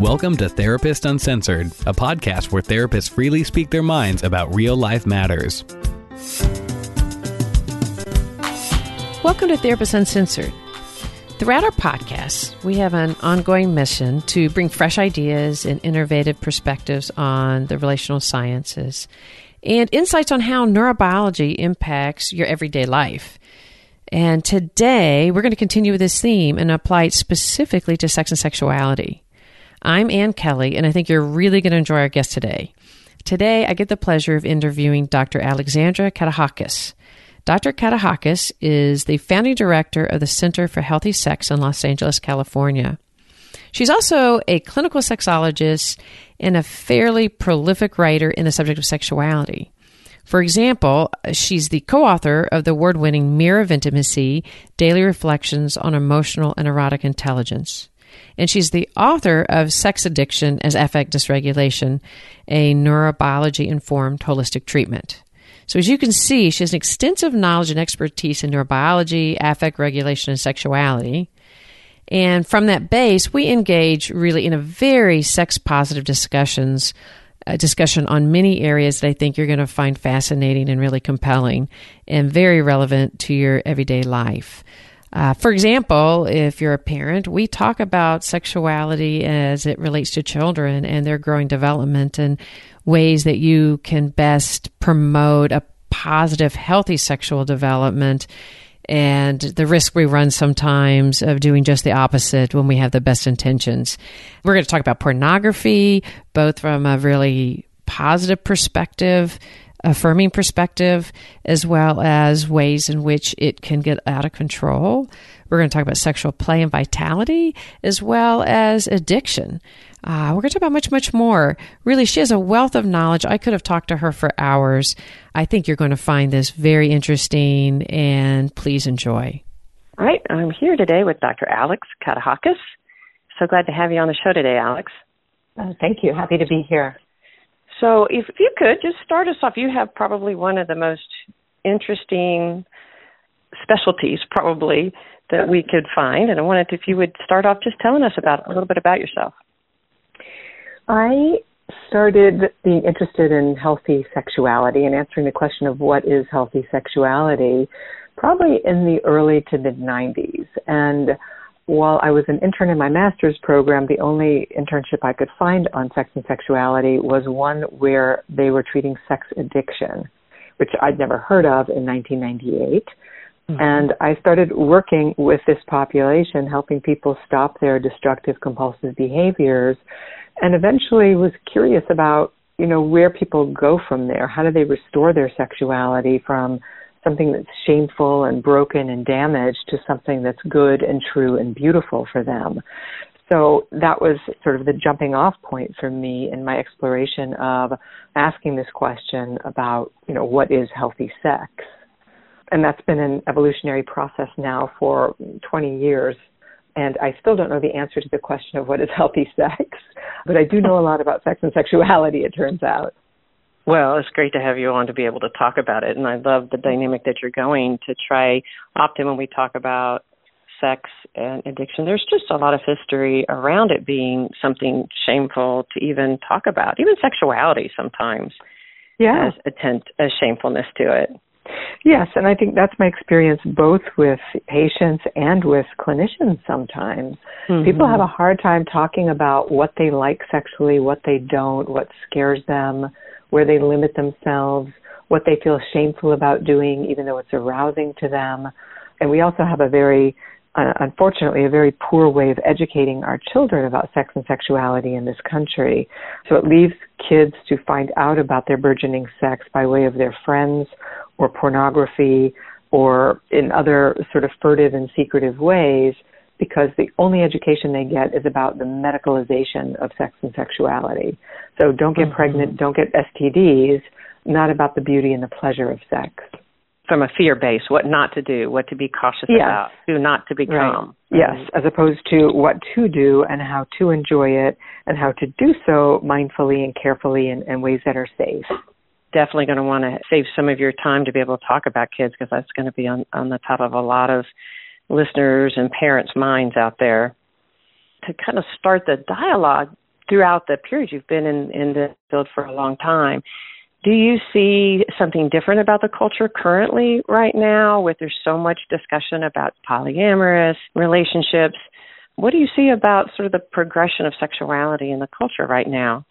Welcome to Therapist Uncensored, a podcast where therapists freely speak their minds about real life matters. Welcome to Therapist Uncensored. Throughout our podcasts, we have an ongoing mission to bring fresh ideas and innovative perspectives on the relational sciences and insights on how neurobiology impacts your everyday life. And today, we're going to continue with this theme and apply it specifically to sex and sexuality. I'm Ann Kelly, and I think you're really going to enjoy our guest today. Today, I get the pleasure of interviewing Dr. Alexandra Katehakis. Dr. Katehakis is the founding director of the Center for Healthy Sex in Los Angeles, California. She's also a clinical sexologist and a fairly prolific writer in the subject of sexuality. For example, she's the co author of the award winning Mirror of Intimacy Daily Reflections on Emotional and Erotic Intelligence and she's the author of Sex Addiction as Affect Dysregulation, a neurobiology informed holistic treatment. So, as you can see, she has an extensive knowledge and expertise in neurobiology, affect regulation, and sexuality. And from that base, we engage really in a very sex positive discussions a discussion on many areas that I think you're going to find fascinating and really compelling and very relevant to your everyday life. Uh, for example, if you're a parent, we talk about sexuality as it relates to children and their growing development and ways that you can best promote a positive, healthy sexual development and the risk we run sometimes of doing just the opposite when we have the best intentions. We're going to talk about pornography, both from a really positive perspective affirming perspective, as well as ways in which it can get out of control. We're going to talk about sexual play and vitality, as well as addiction. Uh, we're going to talk about much, much more. Really, she has a wealth of knowledge. I could have talked to her for hours. I think you're going to find this very interesting, and please enjoy. All right, I'm here today with Dr. Alex Katehakis. So glad to have you on the show today, Alex. Uh, thank you. Happy to be here. So, if, you could just start us off, you have probably one of the most interesting specialties, probably that we could find, and I wanted if you would start off just telling us about a little bit about yourself. I started being interested in healthy sexuality and answering the question of what is healthy sexuality probably in the early to mid 90s. And while I was an intern in my master's program, the only internship I could find on sex and sexuality was one where they were treating sex addiction, which I'd never heard of in 1998. Mm-hmm. And I started working with this population, helping people stop their destructive compulsive behaviors, and eventually was curious about, you know, where people go from there. How do they restore their sexuality from something that's shameful and broken and damaged to something that's good and true and beautiful for them. So that was sort of the jumping off point for me in my exploration of asking this question about, you know, what is healthy sex? And that's been an evolutionary process now for 20 years. And I still don't know the answer to the question of what is healthy sex, but I do know a lot about sex and sexuality, it turns out. Well, it's great to have you on to be able to talk about it. And I love the dynamic that you're going to try. Often when we talk about sex and addiction, there's just a lot of history around it being something shameful to even talk about. Even sexuality sometimes yeah. has a tent a shamefulness to it. Yes, and I think that's my experience both with patients and with clinicians sometimes. Mm-hmm. People have a hard time talking about what they like sexually, what they don't, what scares them, where they limit themselves, what they feel shameful about doing, even though it's arousing to them. And we also have a very, uh, unfortunately, a very poor way of educating our children about sex and sexuality in this country. So it leaves kids to find out about their burgeoning sex by way of their friends or pornography or in other sort of furtive and secretive ways because the only education they get is about the medicalization of sex and sexuality. So don't get mm-hmm. pregnant, don't get STDs, not about the beauty and the pleasure of sex. From a fear base, what not to do, what to be cautious yes. about, who not to become. Right. Yes, as opposed to what to do and how to enjoy it and how to do so mindfully and carefully in, in ways that are safe definitely going to want to save some of your time to be able to talk about kids because that's going to be on, on the top of a lot of listeners and parents' minds out there. To kind of start the dialogue, throughout the period you've been in, in the field for a long time. Do you see something different about the culture currently right now with there's so much discussion about polyamorous relationships? What do you see about sort of the progression of sexuality in the culture right now?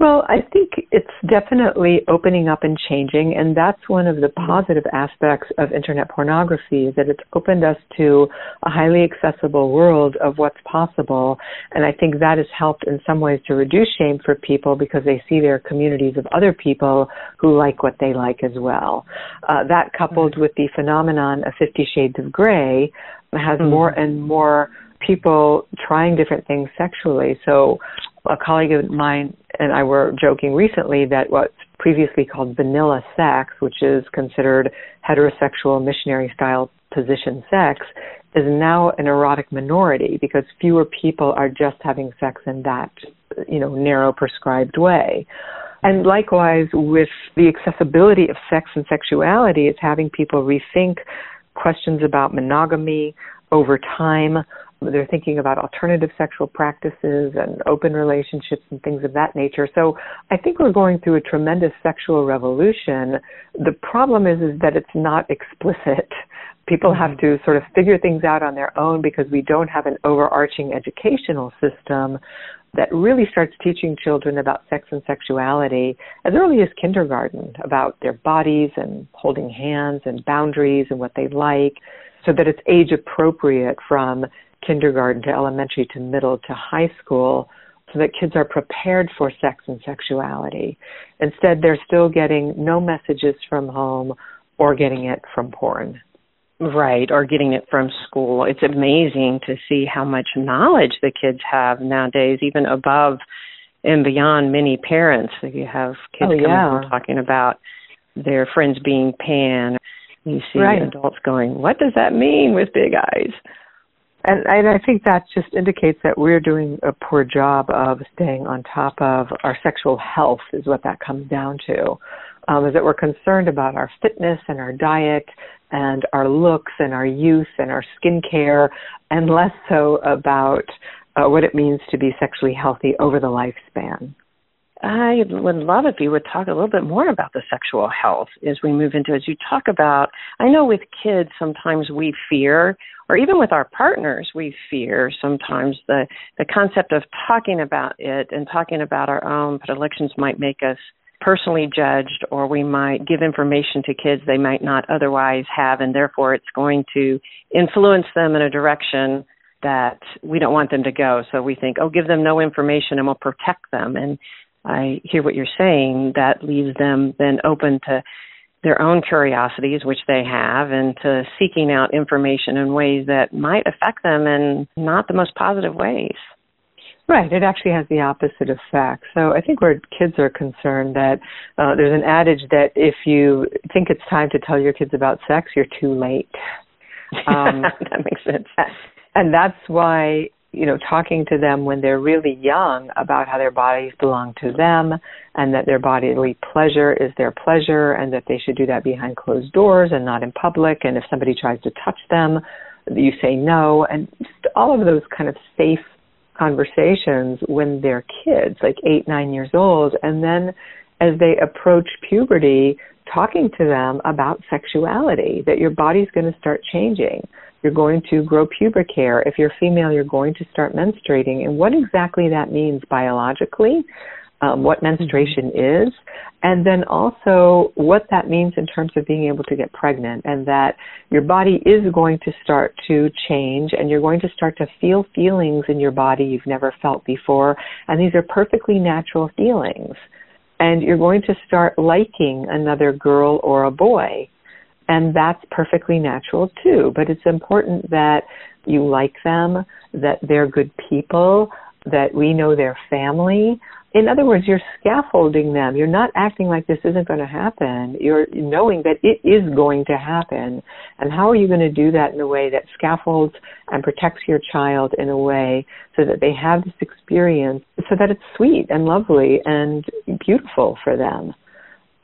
Well, I think it's definitely opening up and changing, and that's one of the positive aspects of internet pornography is that it's opened us to a highly accessible world of what's possible, and I think that has helped in some ways to reduce shame for people because they see their communities of other people who like what they like as well. Uh, that coupled with the phenomenon of Fifty Shades of Grey has mm-hmm. more and more people trying different things sexually. So a colleague of mine and I were joking recently that what's previously called vanilla sex, which is considered heterosexual missionary style position sex, is now an erotic minority because fewer people are just having sex in that, you know, narrow prescribed way. And likewise, with the accessibility of sex and sexuality, it's having people rethink questions about monogamy over time, they're thinking about alternative sexual practices and open relationships and things of that nature. So I think we're going through a tremendous sexual revolution. The problem is, is that it's not explicit. People have to sort of figure things out on their own because we don't have an overarching educational system that really starts teaching children about sex and sexuality as early as kindergarten, about their bodies and holding hands and boundaries and what they like, so that it's age appropriate from kindergarten to elementary to middle to high school so that kids are prepared for sex and sexuality. Instead, they're still getting no messages from home or getting it from porn. Right, or getting it from school. It's amazing to see how much knowledge the kids have nowadays, even above and beyond many parents. You have kids oh, yeah. talking about their friends being pan. You see right. adults going, "What does that mean?" with big eyes. And, and I think that just indicates that we're doing a poor job of staying on top of our sexual health, is what that comes down to. Um, is that we're concerned about our fitness and our diet and our looks and our youth and our skincare, and less so about uh, what it means to be sexually healthy over the lifespan. I would love if you would talk a little bit more about the sexual health as we move into as you talk about I know with kids sometimes we fear or even with our partners we fear sometimes the the concept of talking about it and talking about our own predilections might make us personally judged or we might give information to kids they might not otherwise have and therefore it's going to influence them in a direction that we don't want them to go. So we think oh give them no information and we'll protect them. And I hear what you're saying, that leaves them then open to their own curiosities, which they have, and to seeking out information in ways that might affect them in not the most positive ways. Right, it actually has the opposite effect. So I think where kids are concerned that uh, there's an adage that if you think it's time to tell your kids about sex, you're too late. Um, that makes sense. And that's why you know, talking to them when they're really young about how their bodies belong to them and that their bodily pleasure is their pleasure and that they should do that behind closed doors and not in public. And if somebody tries to touch them, you say no. And just all of those kind of safe conversations when they're kids, like eight, nine years old. And then as they approach puberty, talking to them about sexuality, that your body's going to start changing you're going to grow pubic hair. If you're female, you're going to start menstruating. And what exactly that means biologically, um, what menstruation is, and then also what that means in terms of being able to get pregnant, and that your body is going to start to change, and you're going to start to feel feelings in your body you've never felt before, and these are perfectly natural feelings. And you're going to start liking another girl or a boy and that's perfectly natural too. But it's important that you like them, that they're good people, that we know their family. In other words, you're scaffolding them. You're not acting like this isn't going to happen. You're knowing that it is going to happen. And how are you going to do that in a way that scaffolds and protects your child in a way so that they have this experience, so that it's sweet and lovely and beautiful for them?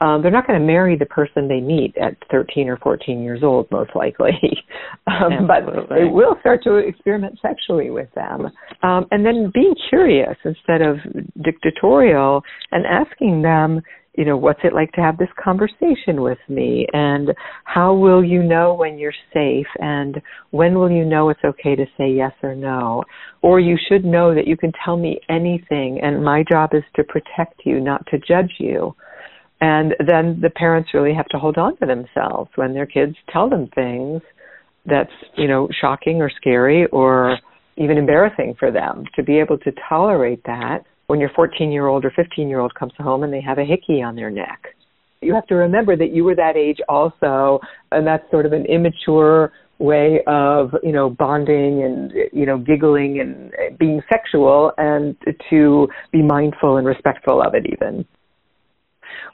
Um, they're not going to marry the person they meet at 13 or 14 years old, most likely. um, but they will start to experiment sexually with them. Um, and then being curious instead of dictatorial and asking them, you know, what's it like to have this conversation with me? And how will you know when you're safe? And when will you know it's okay to say yes or no? Or you should know that you can tell me anything and my job is to protect you, not to judge you. And then the parents really have to hold on to themselves when their kids tell them things that's, you know, shocking or scary or even embarrassing for them to be able to tolerate that when your 14 year old or 15 year old comes home and they have a hickey on their neck. You have to remember that you were that age also, and that's sort of an immature way of you know bonding and you know giggling and being sexual and to be mindful and respectful of it even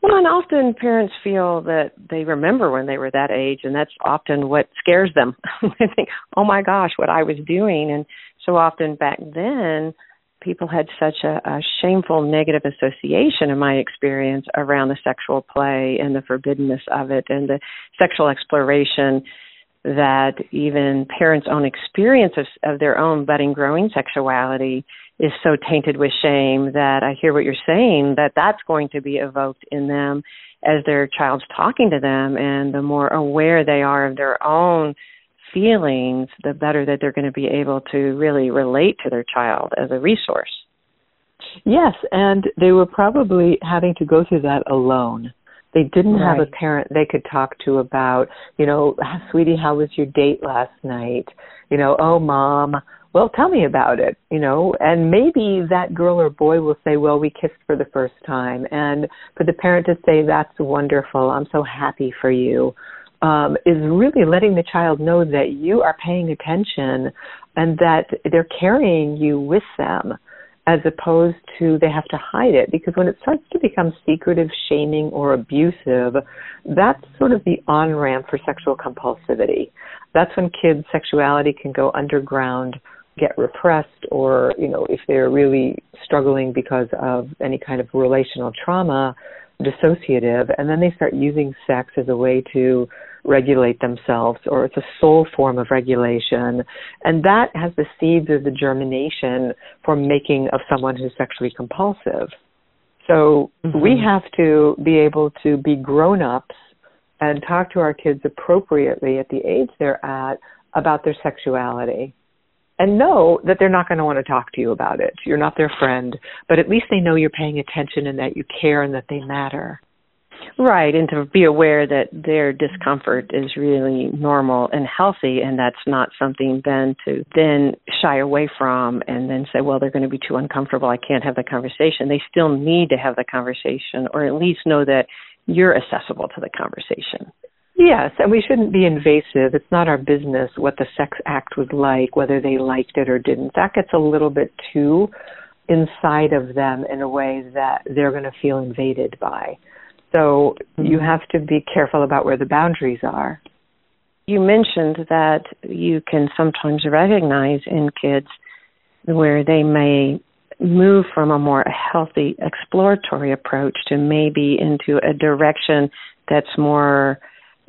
well, and often parents feel that they remember when they were that age, and that's often what scares them. they think, "Oh my gosh, what I was doing," and so often back then, people had such a, a shameful negative association in my experience around the sexual play and the forbiddenness of it and the sexual exploration that even parents' own experience of, of their own budding growing sexuality is so tainted with shame that I hear what you're saying that that's going to be evoked in them as their child's talking to them. And the more aware they are of their own feelings the better that they're going to be able to really relate to their child as a resource. Yes and they were probably having to go through that alone. They didn't right. have a parent they could talk to about you know sweetie how was your date last night? You know oh mom well, tell me about it, you know, and maybe that girl or boy will say, well, we kissed for the first time. And for the parent to say, that's wonderful, I'm so happy for you, um, is really letting the child know that you are paying attention and that they're carrying you with them as opposed to they have to hide it because when it starts to become secretive, shaming, or abusive, that's sort of the on ramp for sexual compulsivity. That's when kids' sexuality can go underground get repressed or you know if they're really struggling because of any kind of relational trauma dissociative and then they start using sex as a way to regulate themselves or it's a sole form of regulation. And that has the seeds of the germination for making of someone who's sexually compulsive. So mm-hmm. we have to be able to be grown-ups and talk to our kids appropriately at the age they're at about their sexuality and know that they're not going to want to talk to you about it. You're not their friend, but at least they know you're paying attention and that you care and that they matter. Right, and to be aware that their discomfort is really normal and healthy, and that's not something then to then shy away from and then say, well, they're going to be too uncomfortable. I can't have the conversation. They still need to have the conversation, or at least know that you're accessible to the conversation. Yes, and we shouldn't be invasive. It's not our business what the sex act was like, whether they liked it or didn't. That gets a little bit too inside of them in a way that they're going to feel invaded by. So mm-hmm. you have to be careful about where the boundaries are. You mentioned that you can sometimes recognize in kids where they may move from a more healthy exploratory approach to maybe into a direction that's more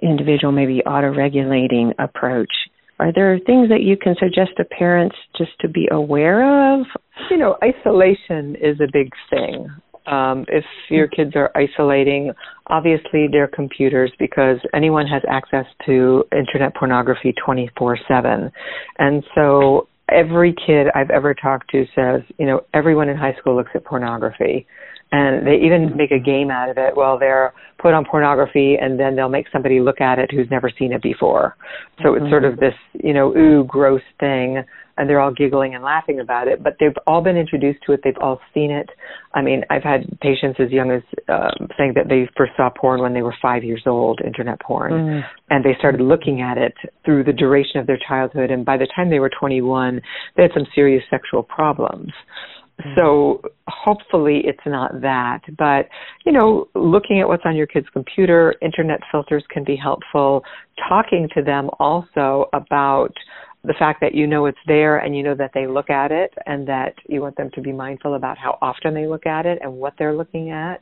individual, maybe auto-regulating approach. Are there things that you can suggest to parents just to be aware of? You know, isolation is a big thing. Um, if your kids are isolating, obviously they're computers because anyone has access to internet pornography 24 7. And so every kid I've ever talked to says, you know, everyone in high school looks at pornography and they even make a game out of it. Well, they're put on pornography, and then they'll make somebody look at it who's never seen it before. So mm-hmm. it's sort of this, you know, ooh, gross thing, and they're all giggling and laughing about it. But they've all been introduced to it. They've all seen it. I mean, I've had patients as young as um, saying that they first saw porn when they were five years old, internet porn, mm-hmm. and they started looking at it through the duration of their childhood. And by the time they were 21, they had some serious sexual problems. So hopefully it's not that. But, you know, looking at what's on your kid's computer, internet filters can be helpful. Talking to them also about the fact that you know it's there and you know that they look at it and that you want them to be mindful about how often they look at it and what they're looking at.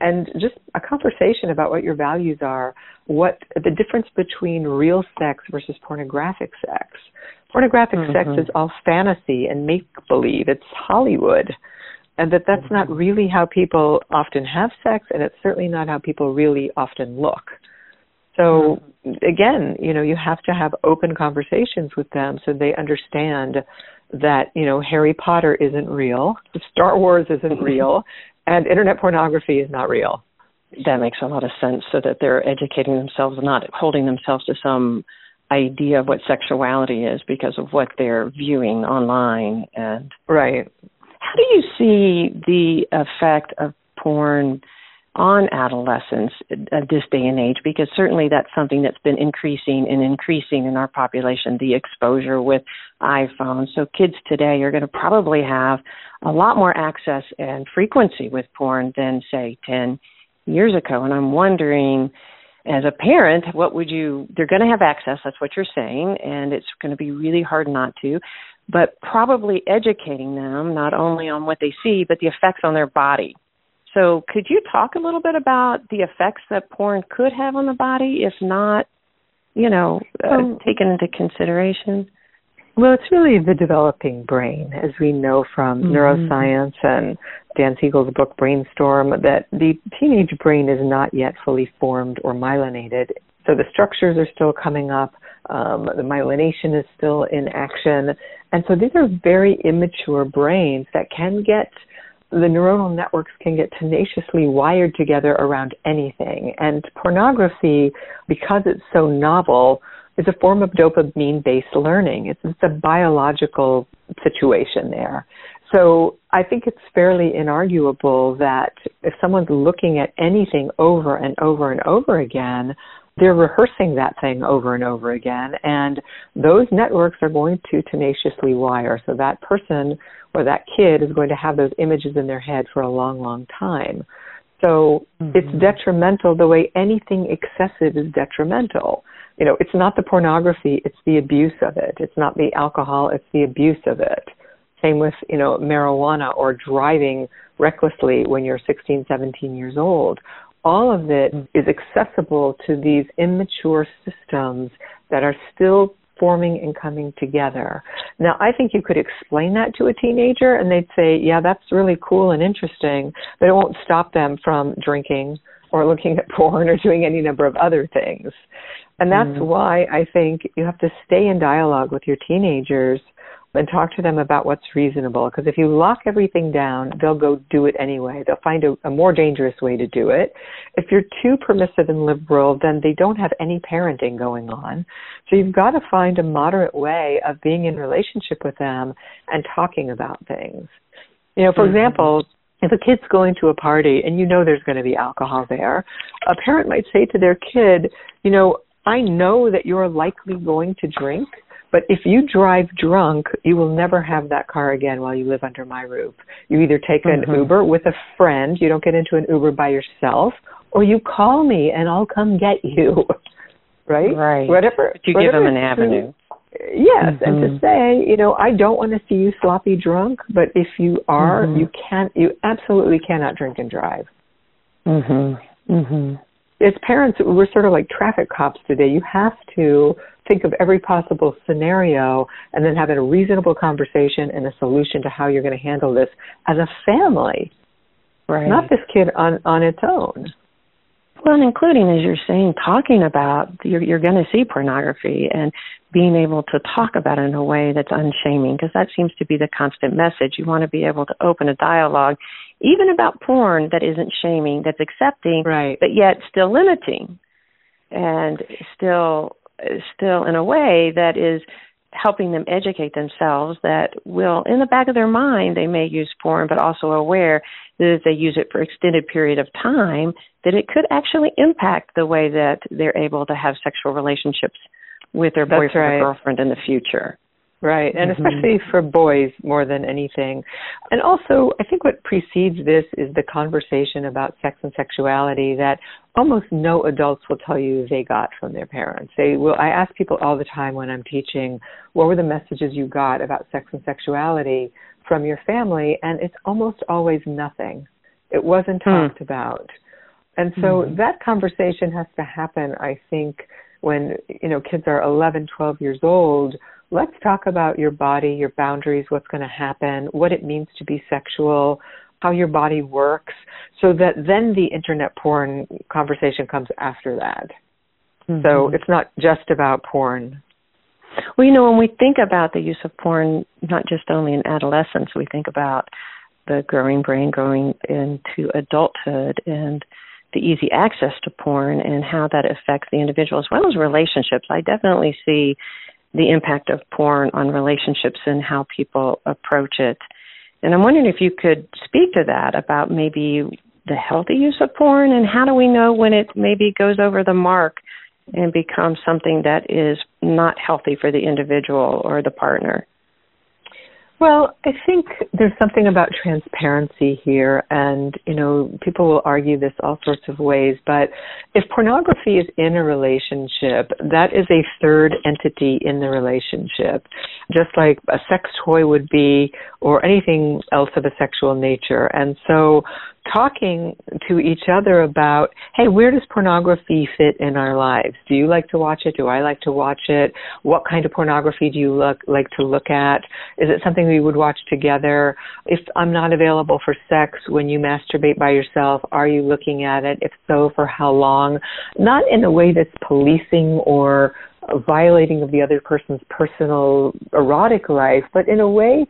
and just a conversation about what your values are, what the difference between real sex versus pornographic sex. Pornographic mm-hmm. sex is all fantasy and make believe. It's Hollywood. And that that's not mm-hmm. really how people often have sex, and it's certainly not how people really often look. So mm-hmm. again, you know, you have to have open conversations with them so they understand that, you know, Harry Potter isn't real, Star Wars isn't real, and internet pornography is not real. That makes a lot of sense so that they're educating themselves and not holding themselves to some idea of what sexuality is because of what they're viewing online. And right. how do you see the effect of porn on adolescents at this day and age? Because certainly that's something that's been increasing and increasing in our population the exposure with iPhones. So kids today are going to probably have a lot more access and frequency with porn than say 10 years ago. And I'm wondering as a parent what would you they're going to have access that's what you're saying and it's going to be really hard not to but probably educating them not only on what they see but the effects on their body so, could you talk a little bit about the effects that porn could have on the body, if not, you know, uh, um, taken into consideration? Well, it's really the developing brain, as we know from mm-hmm. neuroscience and Dan Siegel's book Brainstorm, that the teenage brain is not yet fully formed or myelinated. So the structures are still coming up, um, the myelination is still in action. And so these are very immature brains that can get the neuronal networks can get tenaciously wired together around anything. And pornography, because it's so novel, is a form of dopamine based learning. It's, it's a biological situation there. So I think it's fairly inarguable that if someone's looking at anything over and over and over again, they're rehearsing that thing over and over again, and those networks are going to tenaciously wire. So that person or that kid is going to have those images in their head for a long, long time. So mm-hmm. it's detrimental the way anything excessive is detrimental. You know, it's not the pornography, it's the abuse of it. It's not the alcohol, it's the abuse of it. Same with, you know, marijuana or driving recklessly when you're 16, 17 years old all of it mm. accessible to these immature systems that are still forming and coming together. Now, I think you could explain that to a teenager and they'd say, yeah, that's really cool and interesting, but it won't stop them from drinking or looking at porn or doing any number of other things. And that's mm. why I think you have to stay in dialogue with your teenagers and talk to them about what's reasonable. Because if you lock everything down, they'll go do it anyway. They'll find a, a, more dangerous way to do it. If you're too permissive and liberal, then they don't have any parenting going on. So you've got to find a moderate way of being in relationship with them and talking about things. You know, for mm-hmm. example, if a kid's going to a party and you know there's going to be alcohol there, a parent might say to their kid, you know, I know that you're likely going to drink but if you drive drunk, you will never have that car again while you live under my roof. You either take an mm-hmm. Uber with a friend, you don't get into an Uber by yourself, or you call me and I'll come get you. right? Right. Whatever. But you whatever give them an avenue. Yes, mm-hmm. and to mm-hmm. say, you know, I don't want to see you sloppy drunk, but if you are, mm-hmm. you can't, you absolutely cannot drink and drive. Mhm. Mhm. As parents, we're sort of like traffic cops today. You have to think of every possible scenario and then have a reasonable conversation and a solution to how you're going to handle this as a family. Right. Not this kid on on its own. Well, and including, as you're saying, talking about you're, you're going to see pornography and being able to talk about it in a way that's unshaming, because that seems to be the constant message. You want to be able to open a dialogue, even about porn that isn't shaming, that's accepting, right. but yet still limiting, and still still in a way that is helping them educate themselves that will in the back of their mind they may use porn but also aware that if they use it for extended period of time that it could actually impact the way that they're able to have sexual relationships with their boyfriend right. or girlfriend in the future Right, and mm-hmm. especially for boys more than anything. And also, I think what precedes this is the conversation about sex and sexuality that almost no adults will tell you they got from their parents. They will I ask people all the time when I'm teaching, what were the messages you got about sex and sexuality from your family? And it's almost always nothing. It wasn't hmm. talked about And so mm-hmm. that conversation has to happen, I think, when, you know, kids are 11, 12 years old. Let's talk about your body, your boundaries, what's going to happen, what it means to be sexual, how your body works, so that then the internet porn conversation comes after that. Mm-hmm. So it's not just about porn. Well, you know, when we think about the use of porn, not just only in adolescence, we think about the growing brain growing into adulthood and the easy access to porn and how that affects the individual as well as relationships. I definitely see the impact of porn on relationships and how people approach it. And I'm wondering if you could speak to that about maybe the healthy use of porn and how do we know when it maybe goes over the mark and becomes something that is not healthy for the individual or the partner? Well, I think there's something about transparency here, and you know, people will argue this all sorts of ways. But if pornography is in a relationship, that is a third entity in the relationship, just like a sex toy would be, or anything else of a sexual nature. And so, talking to each other about, hey, where does pornography fit in our lives? Do you like to watch it? Do I like to watch it? What kind of pornography do you look like to look at? Is it something we would watch together? If I'm not available for sex when you masturbate by yourself, are you looking at it? If so, for how long? Not in a way that's policing or violating of the other person's personal erotic life, but in a way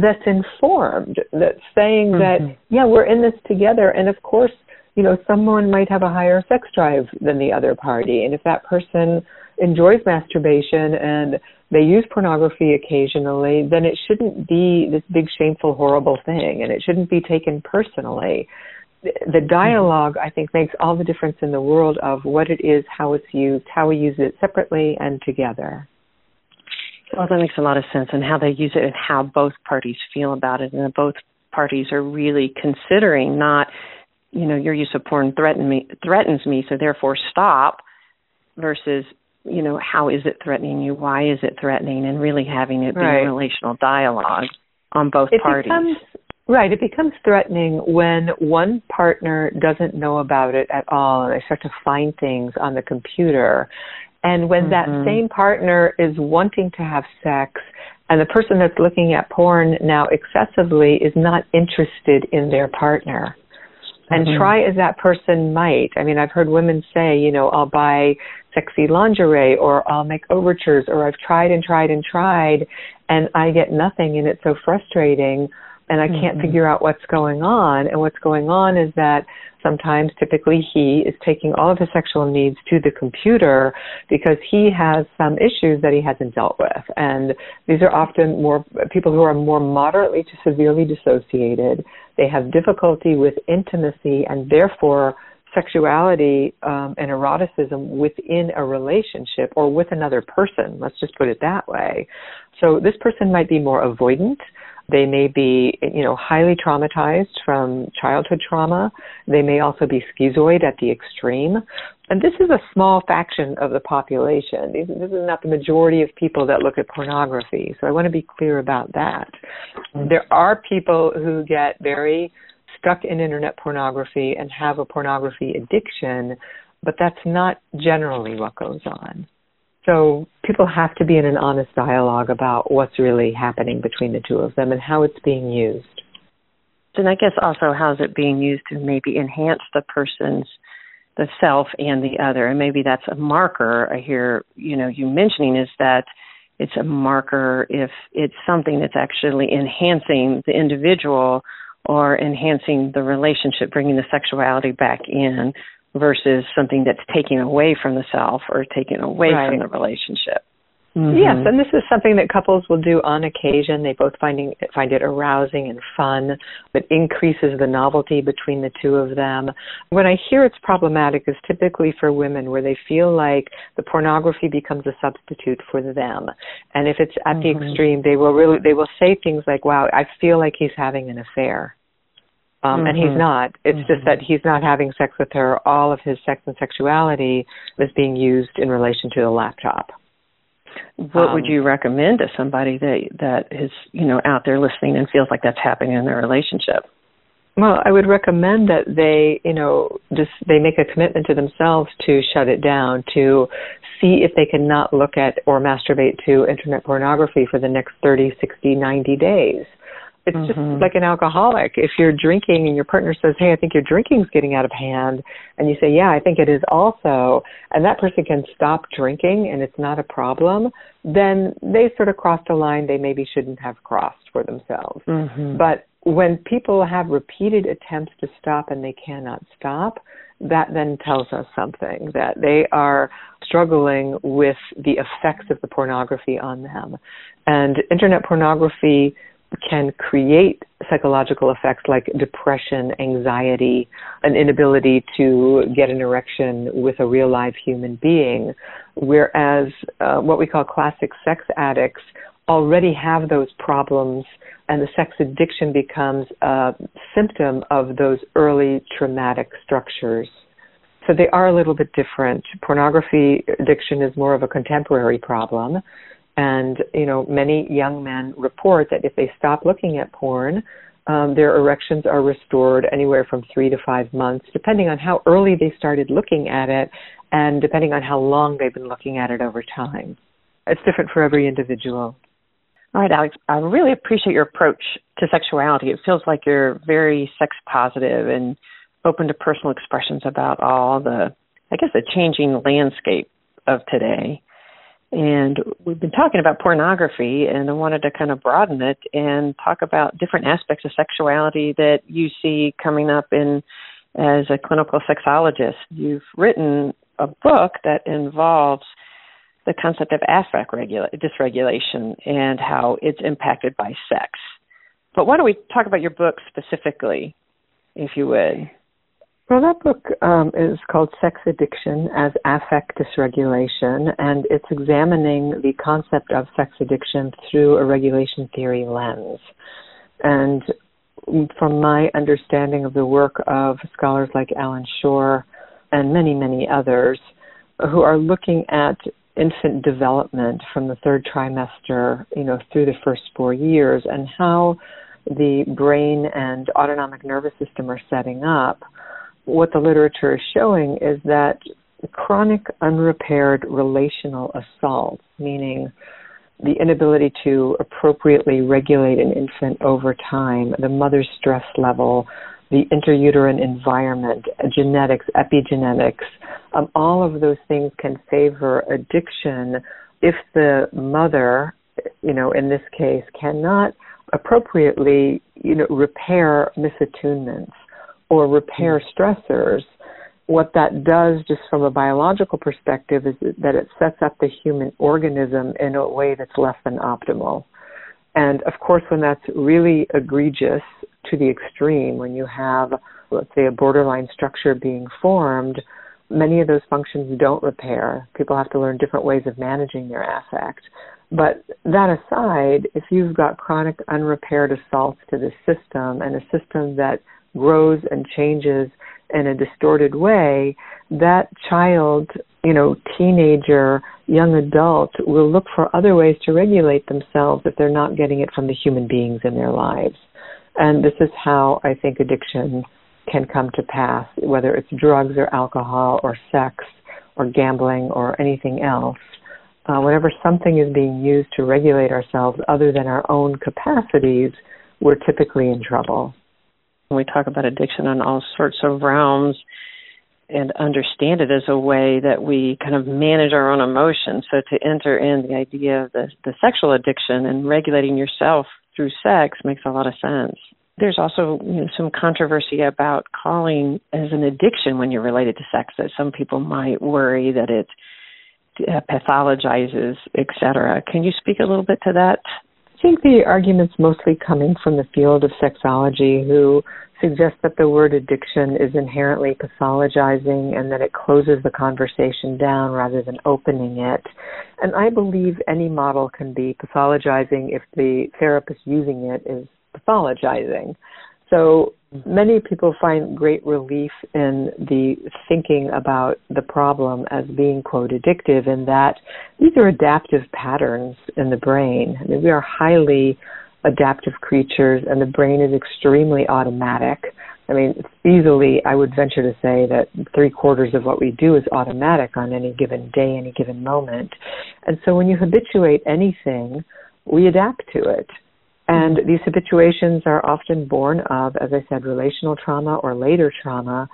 that's informed, that's saying mm-hmm. that, yeah, we're in this together. And of course, you know, someone might have a higher sex drive than the other party. And if that person enjoys masturbation and they use pornography occasionally, then it shouldn't be this big, shameful, horrible thing. And it shouldn't be taken personally. The dialogue, I think, makes all the difference in the world of what it is, how it's used, how we use it separately and together. Well, that makes a lot of sense, and how they use it and how both parties feel about it, and that both parties are really considering not, you know, your use of porn threaten me threatens me, so therefore stop, versus, you know, how is it threatening you? Why is it threatening? And really having it be a relational dialogue on both it parties. Becomes, right, it becomes threatening when one partner doesn't know about it at all, and they start to find things on the computer and when mm-hmm. that same partner is wanting to have sex and the person that's looking at porn now excessively is not interested in their partner. And mm-hmm. try as that person might. I mean, I've heard women say, you know, I'll buy sexy lingerie or I'll make overtures or I've tried and tried and tried and I get nothing and it's so frustrating and I can't mm-hmm. figure out what's going on. And what's going on is that sometimes, typically, he is taking all of his sexual needs to the computer because he has some issues that he hasn't dealt with. And these are often more people who are more moderately to severely dissociated. They have difficulty with intimacy and therefore sexuality um, and eroticism within a relationship or with another person. Let's just put it that way. So this person might be more avoidant. They may be, you know, highly traumatized from childhood trauma. They may also be schizoid at the extreme. And this is a small faction of the population. This is not the majority of people that look at pornography. So I want to be clear about that. There are people who get very stuck in internet pornography and have a pornography addiction, but that's not generally what goes on. So people have to be in an honest dialogue about what's really happening between the two of them and how it's being used. And I guess also how is it being used to maybe enhance the person's the self and the other. And maybe that's a marker I hear, you know, you mentioning is that it's a marker if it's something that's actually enhancing the individual or enhancing the relationship, bringing the sexuality back in versus something that's taking away from the self or taking away right. from the relationship. Mm-hmm. Yes, and this is something that couples will do on occasion. They both finding find it arousing and fun. It increases the novelty between the two of them. When I hear it's problematic is typically for women where they feel like the pornography becomes a substitute for them. And if it's at mm-hmm. the extreme, they will really they will say things like, "Wow, I feel like he's having an affair." Um, mm-hmm. And he's mm-hmm. not. It's mm-hmm. just that he's not having sex with her. All of his sex and sexuality is being used in relation to the laptop. What um, would you recommend to somebody that that is you know out there listening and feels like that's happening in their relationship? Well, I would recommend that they, you know, just they make a commitment to themselves to shut it down, to see if they can not look at or masturbate to internet pornography for the next 30, 60, 90 days. It's mm-hmm. just like an alcoholic. If you're drinking and your partner says, "Hey, I think your drinking's getting out of hand," and you say, "Yeah, I think it is also," and that person can stop drinking and it's not a problem, then they sort of crossed a line they maybe shouldn't have crossed for themselves. Mm-hmm. But when people have repeated attempts to stop and they cannot stop, that then tells us something that they are struggling with the effects of the pornography on them. And internet pornography can create psychological effects like depression, anxiety, an inability to get an erection with a real live human being, whereas uh, what we call classic sex addicts already have those problems and the sex addiction becomes a symptom of those early traumatic structures. So they are a little bit different. Pornography addiction is more of a contemporary problem. And, you know, many young men report that if they stop looking at porn, um, their erections are restored anywhere from three to five months, depending on how early they started looking at it and depending on how long they've been looking at it over time. It's different for every individual. All right, Alex, I really appreciate your approach to sexuality. It feels like you're very sex positive and open to personal expressions about all the, I guess, the changing landscape of today. And we've been talking about pornography, and I wanted to kind of broaden it and talk about different aspects of sexuality that you see coming up in as a clinical sexologist. You've written a book that involves the concept of affect regula- dysregulation and how it's impacted by sex. But why don't we talk about your book specifically, if you would? Well, that book um, is called Sex Addiction as Affect Dysregulation, and it's examining the concept of sex addiction through a regulation theory lens. And from my understanding of the work of scholars like Allan Schore and many, many others, who are looking at infant development from the third trimester, you know, through the first four years, and how the brain and autonomic nervous system are setting up, what the literature is showing is that chronic unrepaired relational assault, meaning the inability to appropriately regulate an infant over time, the mother's stress level, the intrauterine environment, genetics, epigenetics, um, all of those things can favor addiction if the mother, you know, in this case, cannot appropriately, you know, repair misattunements or repair mm-hmm. stressors. What that does, just from a biological perspective, is that it sets up the human organism in a way that's less than optimal. And of course, when that's really egregious to the extreme, when you have, let's say, a borderline structure being formed, many of those functions don't repair. People have to learn different ways of managing their affect. But that aside, if you've got chronic unrepaired assaults to the system and a system that grows and changes in a distorted way, that child, you know, teenager, young adult will look for other ways to regulate themselves if they're not getting it from the human beings in their lives. And this is how I think addiction can come to pass, whether it's drugs or alcohol or sex or gambling or anything else. Uh, whenever something is being used to regulate ourselves other than our own capacities, we're typically in trouble. When we talk about addiction on all sorts of realms and understand it as a way that we kind of manage our own emotions. So to enter in the idea of the, the sexual addiction and regulating yourself through sex makes a lot of sense there's also you know, some controversy about calling as an addiction when you're related to sex that some people might worry that it uh, pathologizes, etc. Can you speak a little bit to that? Think the argument's mostly coming from the field of sexology who suggest that the word addiction is inherently pathologizing and that it closes the conversation down rather than opening it. And I believe any model can be pathologizing if the therapist using it is pathologizing. So many people find great relief in the thinking about the problem as being quote addictive in that these are adaptive patterns in the brain. I mean, we are highly adaptive creatures, and the brain is extremely automatic. I mean, easily, I would venture to say that three quarters of what we do is automatic on any given day, any given moment. And so when you habituate anything, we adapt to it. And these habituations are often born of, as I said, relational trauma or later trauma.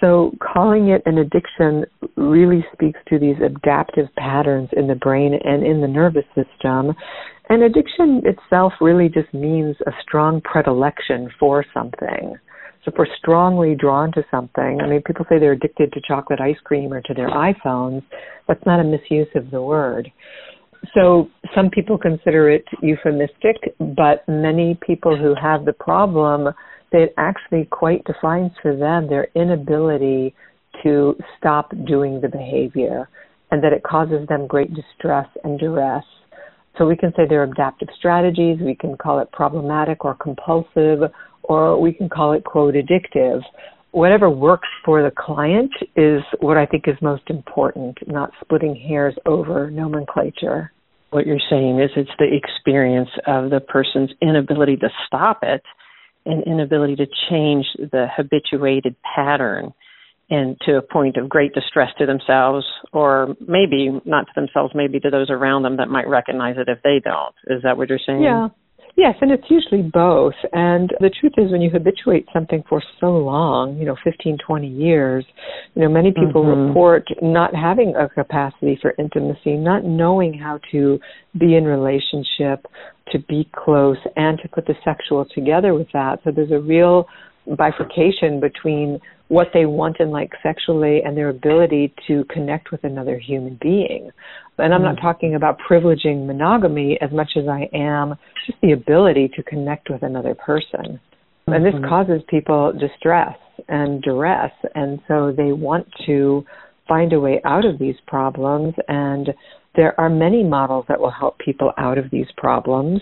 So calling it an addiction really speaks to these adaptive patterns in the brain and in the nervous system. And addiction itself really just means a strong predilection for something. So if we're strongly drawn to something, I mean, people say they're addicted to chocolate ice cream or to their iPhones. That's not a misuse of the word. So some people consider it euphemistic, but many people who have the problem, it actually quite defines for them their inability to stop doing the behavior and that it causes them great distress and duress. So we can say they're adaptive strategies, we can call it problematic or compulsive, or we can call it quote addictive. Whatever works for the client is what I think is most important, not splitting hairs over nomenclature. What you're saying is it's the experience of the person's inability to stop it and inability to change the habituated pattern and to a point of great distress to themselves or maybe not to themselves maybe to those around them that might recognize it if they don't. Is that what you're saying? Yeah Yes, and it's usually both. And the truth is, when you habituate something for so long, you know, 15, 20 years, you know, many people mm-hmm. report not having a capacity for intimacy, not knowing how to be in relationship, to be close, and to put the sexual together with that. So there's a real bifurcation between what they want and like sexually and their ability to connect with another human being. And I'm not mm. talking about privileging monogamy as much as I am just the ability to connect with another person. And this mm-hmm. causes people distress and duress. And so they want to find a way out of these problems and there are many models that will help people out of these problems.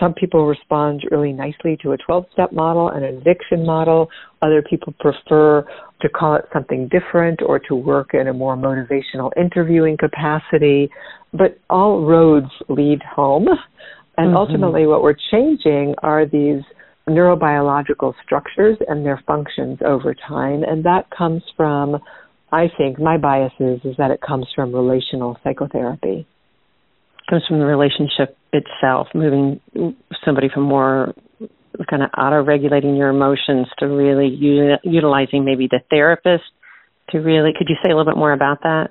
Some people respond really nicely to a 12 step model, and an addiction model. Other people prefer to call it something different or to work in a more motivational interviewing capacity. But all roads lead home. And mm-hmm. ultimately, what we're changing are these neurobiological structures and their functions over time. And that comes from I think my bias is is that it comes from relational psychotherapy. It comes from the relationship itself, moving somebody from more kind of auto regulating your emotions to really u- utilizing maybe the therapist to really. Could you say a little bit more about that?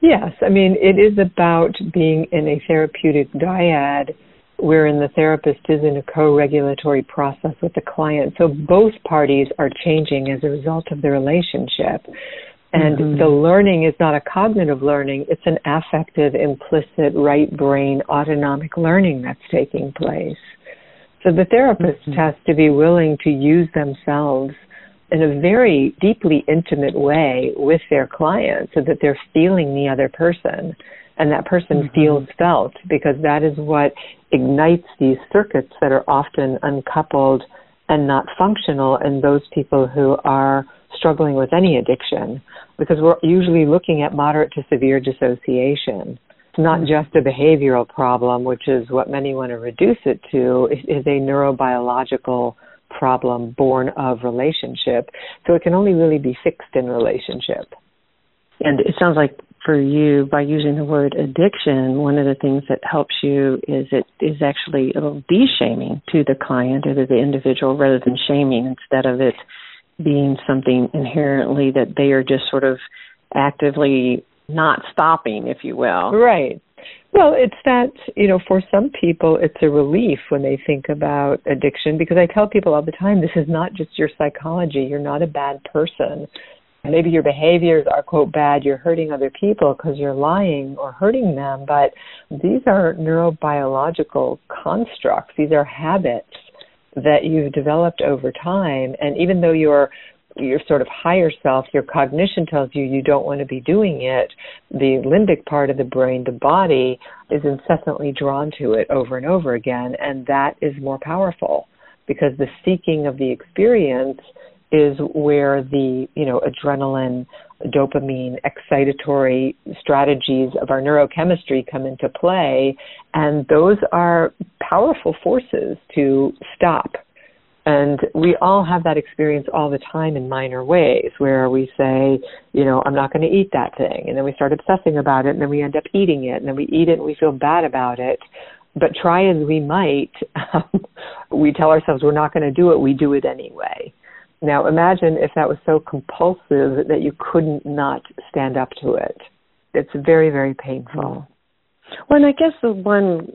Yes, I mean it is about being in a therapeutic dyad wherein the therapist is in a co-regulatory process with the client. So both parties are changing as a result of the relationship. And mm-hmm. the learning is not a cognitive learning, it's an affective, implicit, right brain, autonomic learning that's taking place. So the therapist mm-hmm. has to be willing to use themselves in a very deeply intimate way with their client so that they're feeling the other person and that person mm-hmm. feels felt because that is what ignites these circuits that are often uncoupled and not functional in those people who are struggling with any addiction because we're usually looking at moderate to severe dissociation. It's not mm-hmm. just a behavioral problem, which is what many want to reduce it to. It is a neurobiological problem born of relationship. So it can only really be fixed in relationship. And it sounds like for you, by using the word addiction, one of the things that helps you is it is actually a little de-shaming to the client or to the individual rather than shaming instead of it being something inherently that they are just sort of actively not stopping, if you will. Right. Well, it's that, you know, for some people, it's a relief when they think about addiction because I tell people all the time this is not just your psychology. You're not a bad person. Maybe your behaviors are, quote, bad. You're hurting other people because you're lying or hurting them. But these are neurobiological constructs, these are habits that you've developed over time. And even though your your sort of higher self, your cognition tells you you don't want to be doing it, the limbic part of the brain, the body, is incessantly drawn to it over and over again, and that is more powerful because the seeking of the experience is where the, you know, adrenaline, dopamine, excitatory strategies of our neurochemistry come into play. And those are powerful forces to stop and we all have that experience all the time in minor ways where we say, you know, I'm not going to eat that thing. And then we start obsessing about it and then we end up eating it and then we eat it and we feel bad about it. But try as we might, um, we tell ourselves we're not going to do it, we do it anyway. Now imagine if that was so compulsive that you couldn't not stand up to it. It's very, very painful. Well, and I guess the one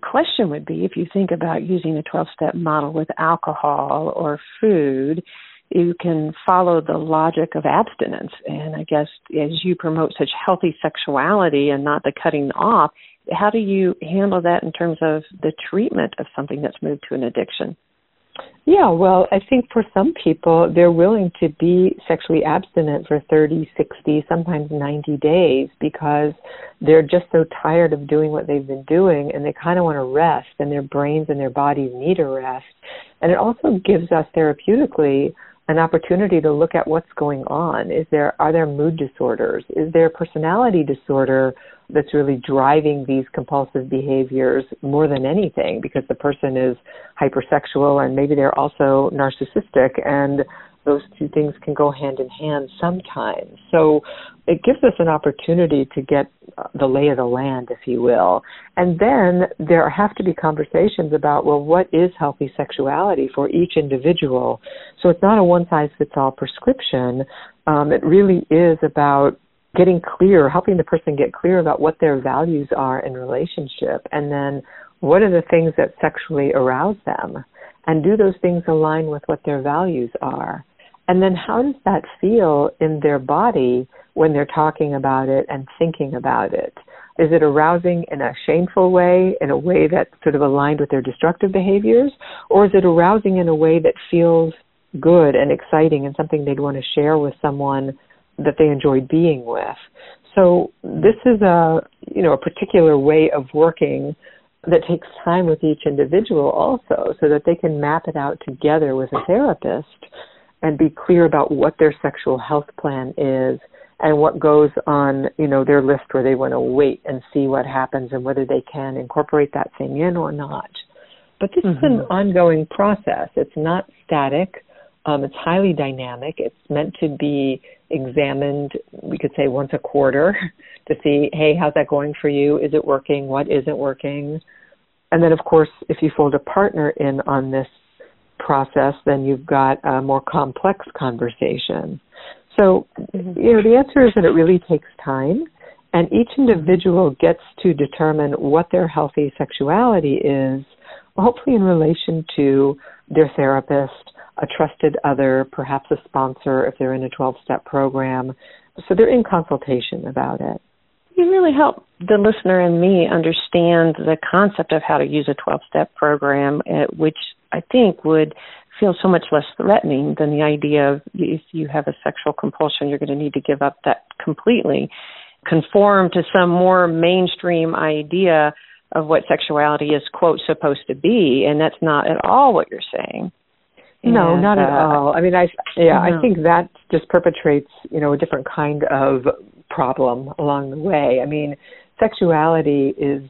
question would be if you think about using a 12 step model with alcohol or food, you can follow the logic of abstinence. And I guess as you promote such healthy sexuality and not the cutting off, how do you handle that in terms of the treatment of something that's moved to an addiction? Yeah, well, I think for some people, they're willing to be sexually abstinent for 30, 60, sometimes 90 days because they're just so tired of doing what they've been doing and they kind of want to rest and their brains and their bodies need a rest. And it also gives us therapeutically an opportunity to look at what's going on. Is there are there mood disorders? Is there a personality disorder that's really driving these compulsive behaviors more than anything because the person is hypersexual and maybe they're also narcissistic and those two things can go hand in hand sometimes. So it gives us an opportunity to get the lay of the land, if you will. And then there have to be conversations about, well, what is healthy sexuality for each individual? So it's not a one size fits all prescription. Um, it really is about getting clear, helping the person get clear about what their values are in relationship, and then what are the things that sexually arouse them, and do those things align with what their values are. And then how does that feel in their body when they're talking about it and thinking about it? Is it arousing in a shameful way, in a way that's sort of aligned with their destructive behaviors? Or is it arousing in a way that feels good and exciting and something they'd want to share with someone that they enjoyed being with. So this is a you know a particular way of working that takes time with each individual also so that they can map it out together with a therapist and be clear about what their sexual health plan is and what goes on, you know, their list where they want to wait and see what happens and whether they can incorporate that thing in or not. But this mm-hmm. is an mm-hmm. ongoing process. It's not static. Um, it's highly dynamic. It's meant to be examined, we could say once a quarter to see, hey, how's that going for you? Is it working? What isn't working? And then, of course, if you fold a partner in on this process, then you've got a more complex conversation. So, mm-hmm. you know, the answer is that it really takes time, and each individual gets to determine what their healthy sexuality is, hopefully in relation to their therapist a trusted other, perhaps a sponsor if they're in a 12 step program. So they're in consultation about it. You really help the listener and me understand the concept of how to use a 12 step program, eh, which I think would feel so much less threatening than the idea of if you have a sexual compulsion, you're going to need to give up that completely, conform to some more mainstream idea of what sexuality is, quote, supposed to be. And that's not at all what you're saying. No, not at uh, all. I mean, I yeah, I think that just perpetrates, you know, a different kind of problem along the way. I mean, sexuality is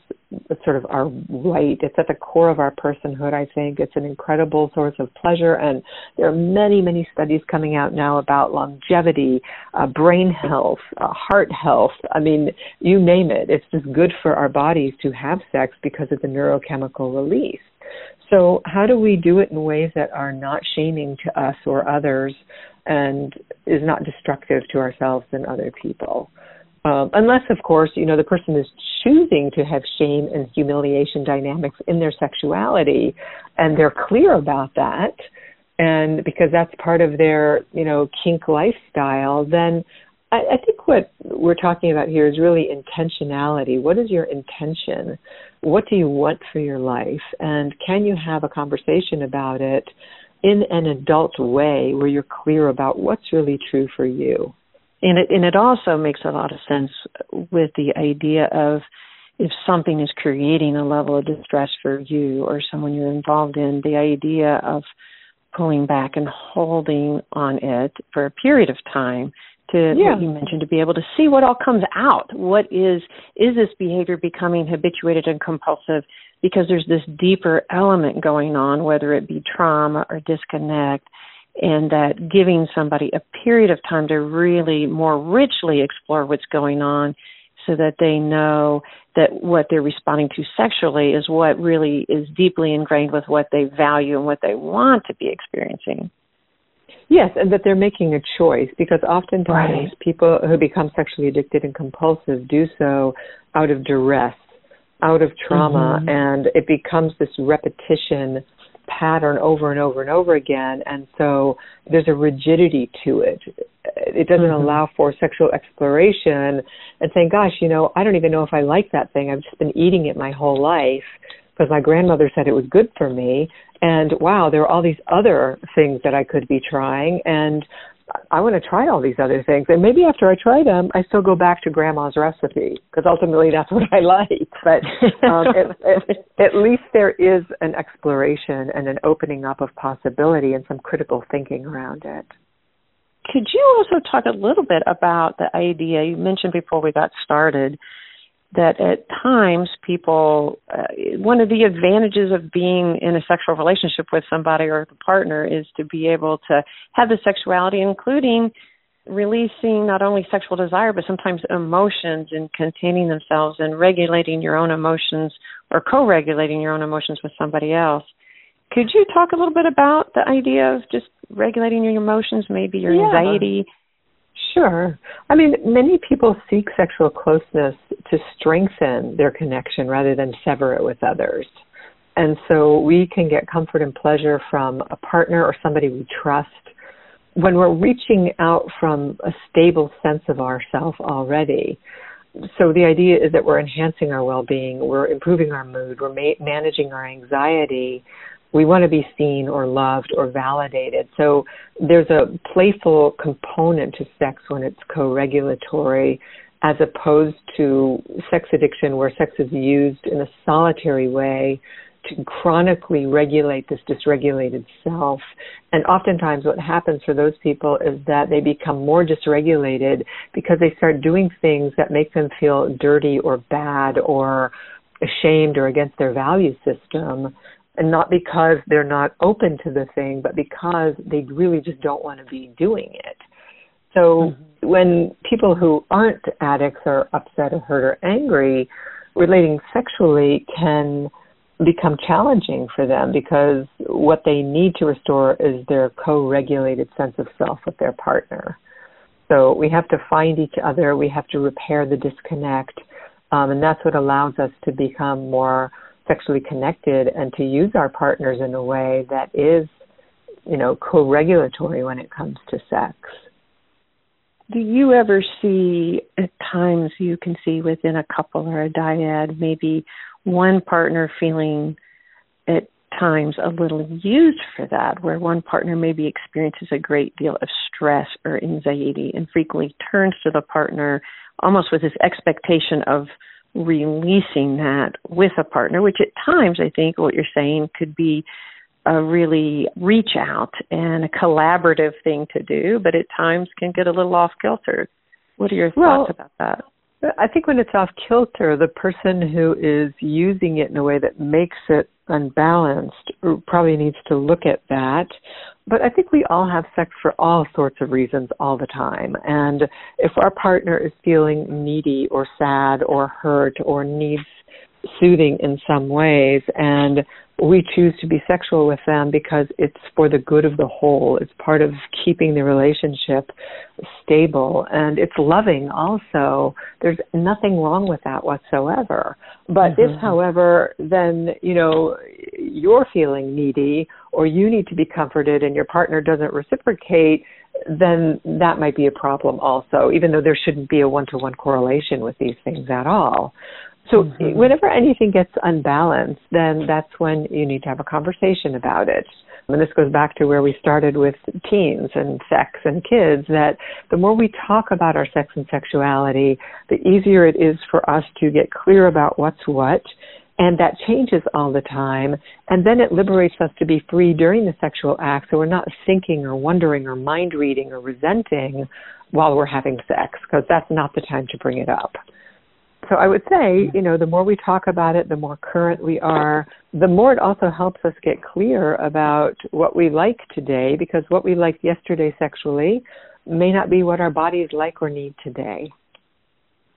sort of our right. It's at the core of our personhood. I think it's an incredible source of pleasure, and there are many, many studies coming out now about longevity, uh, brain health, uh, heart health. I mean, you name it. It's just good for our bodies to have sex because of the neurochemical release. So, how do we do it in ways that are not shaming to us or others and is not destructive to ourselves and other people? Um, unless, of course, you know, the person is choosing to have shame and humiliation dynamics in their sexuality and they're clear about that and because that's part of their, you know, kink lifestyle, then I, I think what we're talking about here is really intentionality. What is your intention? What do you want for your life? And can you have a conversation about it in an adult way where you're clear about what's really true for you? And it, and it also makes a lot of sense with the idea of if something is creating a level of distress for you or someone you're involved in, the idea of pulling back and holding on it for a period of time to yeah. what you mentioned to be able to see what all comes out. What is is this behavior becoming habituated and compulsive because there's this deeper element going on, whether it be trauma or disconnect, and that giving somebody a period of time to really more richly explore what's going on so that they know that what they're responding to sexually is what really is deeply ingrained with what they value and what they want to be experiencing. Yes, and that they're making a choice because oftentimes right. people who become sexually addicted and compulsive do so out of duress, out of trauma, mm-hmm. and it becomes this repetition pattern over and over and over again. And so there's a rigidity to it. It doesn't mm-hmm. allow for sexual exploration and saying, gosh, you know, I don't even know if I like that thing. I've just been eating it my whole life because my grandmother said it was good for me. And wow, there are all these other things that I could be trying. And I want to try all these other things. And maybe after I try them, I still go back to grandma's recipe because ultimately that's what I like. But um, at, at, at least there is an exploration and an opening up of possibility and some critical thinking around it. Could you also talk a little bit about the idea you mentioned before we got started that at times people uh, one of the advantages of being in a sexual relationship with somebody or the partner is to be able to have the sexuality including releasing not only sexual desire but sometimes emotions and containing themselves and regulating your own emotions or co-regulating your own emotions with somebody else could you talk a little bit about the idea of just regulating your emotions maybe your yeah. anxiety Sure. I mean, many people seek sexual closeness to strengthen their connection rather than sever it with others. And so we can get comfort and pleasure from a partner or somebody we trust when we're reaching out from a stable sense of ourself already. So the idea is that we're enhancing our well-being, we're improving our mood, we're ma- managing our anxiety, we want to be seen or loved or validated. So there's a playful component to sex when it's co-regulatory as opposed to sex addiction where sex is used in a solitary way to chronically regulate this dysregulated self. And oftentimes what happens for those people is that they become more dysregulated because they start doing things that make them feel dirty or bad or ashamed or against their value system and not because they're not open to the thing, but because they really just don't want to be doing it. So mm-hmm. when people who aren't addicts are upset or hurt or angry, relating sexually can become challenging for them because what they need to restore is their co-regulated sense of self with their partner. So we have to find each other, we have to repair the disconnect, um, and that's what allows us to become more sexually connected and to use our partners in a way that is, you know, co-regulatory when it comes to sex. Do you ever see at times you can see within a couple or a dyad maybe one partner feeling at times a little used for that, where one partner maybe experiences a great deal of stress or anxiety and frequently turns to the partner almost with this expectation of releasing that with a partner, which at times I think what you're saying could be a really reach out and a collaborative thing to do, but at times can get a little off kilter. What are your well, thoughts about that? I think when it's off kilter, the person who is using it in a way that makes it unbalanced probably needs to look at that. But I think we all have sex for all sorts of reasons all the time. And if our partner is feeling needy or sad or hurt or needs soothing in some ways and we choose to be sexual with them because it's for the good of the whole. It's part of keeping the relationship stable and it's loving also. There's nothing wrong with that whatsoever. But mm-hmm. if, however, then, you know, you're feeling needy or you need to be comforted and your partner doesn't reciprocate, then that might be a problem also, even though there shouldn't be a one to one correlation with these things at all. So mm-hmm. whenever anything gets unbalanced, then that's when you need to have a conversation about it. And this goes back to where we started with teens and sex and kids, that the more we talk about our sex and sexuality, the easier it is for us to get clear about what's what And that changes all the time. And then it liberates us to be free during the sexual act. So we're not thinking or wondering or mind reading or resenting while we're having sex because that's not the time to bring it up. So I would say, you know, the more we talk about it, the more current we are, the more it also helps us get clear about what we like today because what we liked yesterday sexually may not be what our bodies like or need today.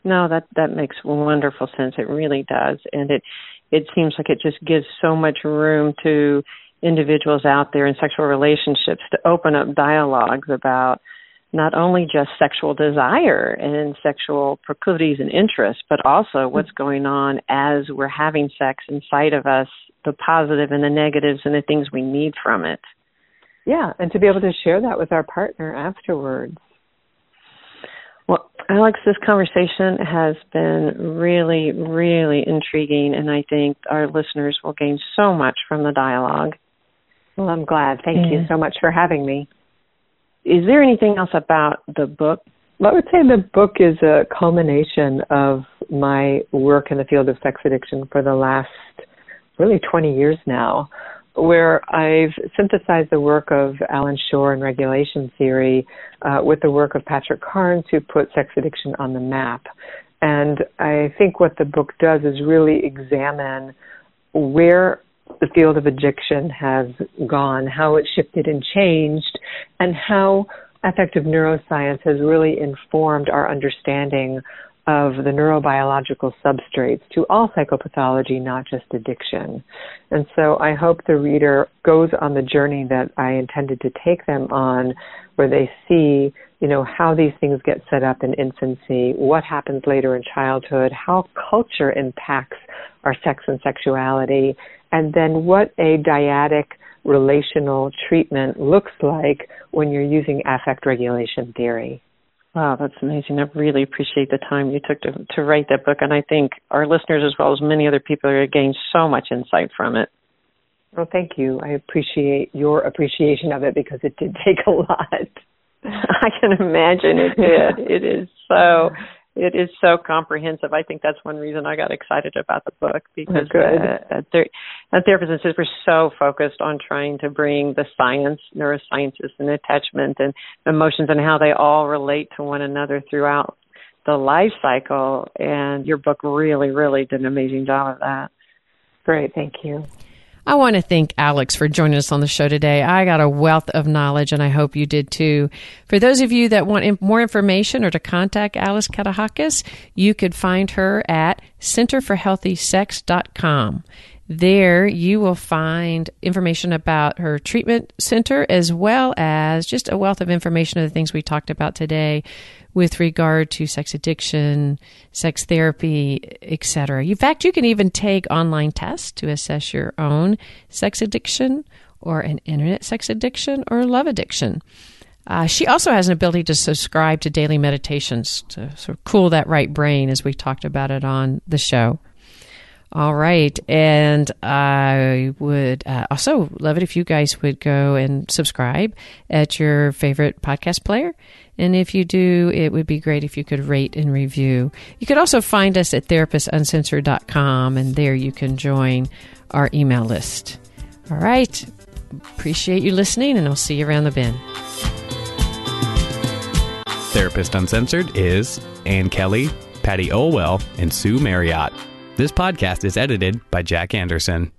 No, that that makes wonderful sense. It really does, and it it seems like it just gives so much room to individuals out there in sexual relationships to open up dialogues about not only just sexual desire and sexual proclivities and interests, but also what's mm-hmm. going on as we're having sex inside of us, the positive and the negatives and the things we need from it. Yeah, and to be able to share that with our partner afterwards. Well, Alex, this conversation has been really, really intriguing, and I think our listeners will gain so much from the dialogue. Well, I'm glad. Thank yeah. you so much for having me. Is there anything else about the book? Well, I would say the book is a culmination of my work in the field of sex addiction for the last really 20 years now where I've synthesized the work of Allan Schore and regulation theory uh, with the work of Patrick Carnes, who put sex addiction on the map. And I think what the book does is really examine where the field of addiction has gone, how it shifted and changed, and how affective neuroscience has really informed our understanding of the neurobiological substrates to all psychopathology, not just addiction. And so I hope the reader goes on the journey that I intended to take them on, where they see, you know, how these things get set up in infancy, what happens later in childhood, how culture impacts our sex and sexuality, and then what a dyadic relational treatment looks like when you're using affect regulation theory. Wow, that's amazing. I really appreciate the time you took to to write that book, and I think our listeners, as well as many other people, are going to gain so much insight from it. Well, thank you. I appreciate your appreciation of it because it did take a lot. I can imagine it did. it is so it is so comprehensive. I think that's one reason I got excited about the book because uh, ther- therapists and sisters were so focused on trying to bring the science, neurosciences, and attachment and emotions and how they all relate to one another throughout the life cycle. And your book really, really did an amazing job of that. Great, thank you. I want to thank Alex for joining us on the show today. I got a wealth of knowledge, and I hope you did too. For those of you that want more information or to contact Alice Katehakis, you could find her at centerforhealthysex.com. There, you will find information about her treatment center as well as just a wealth of information of the things we talked about today with regard to sex addiction, sex therapy, etc. In fact, you can even take online tests to assess your own sex addiction or an internet sex addiction or love addiction. Uh, she also has an ability to subscribe to daily meditations to sort of cool that right brain, as we talked about it on the show. All right. And I would uh, also love it if you guys would go and subscribe at your favorite podcast player. And if you do, it would be great if you could rate and review. You could also find us at therapistuncensored.com, and there you can join our email list. All right. Appreciate you listening, and I'll see you around the bend. Therapist Uncensored is Ann Kelly, Patty Olwell, and Sue Marriott. This podcast is edited by Jack Anderson.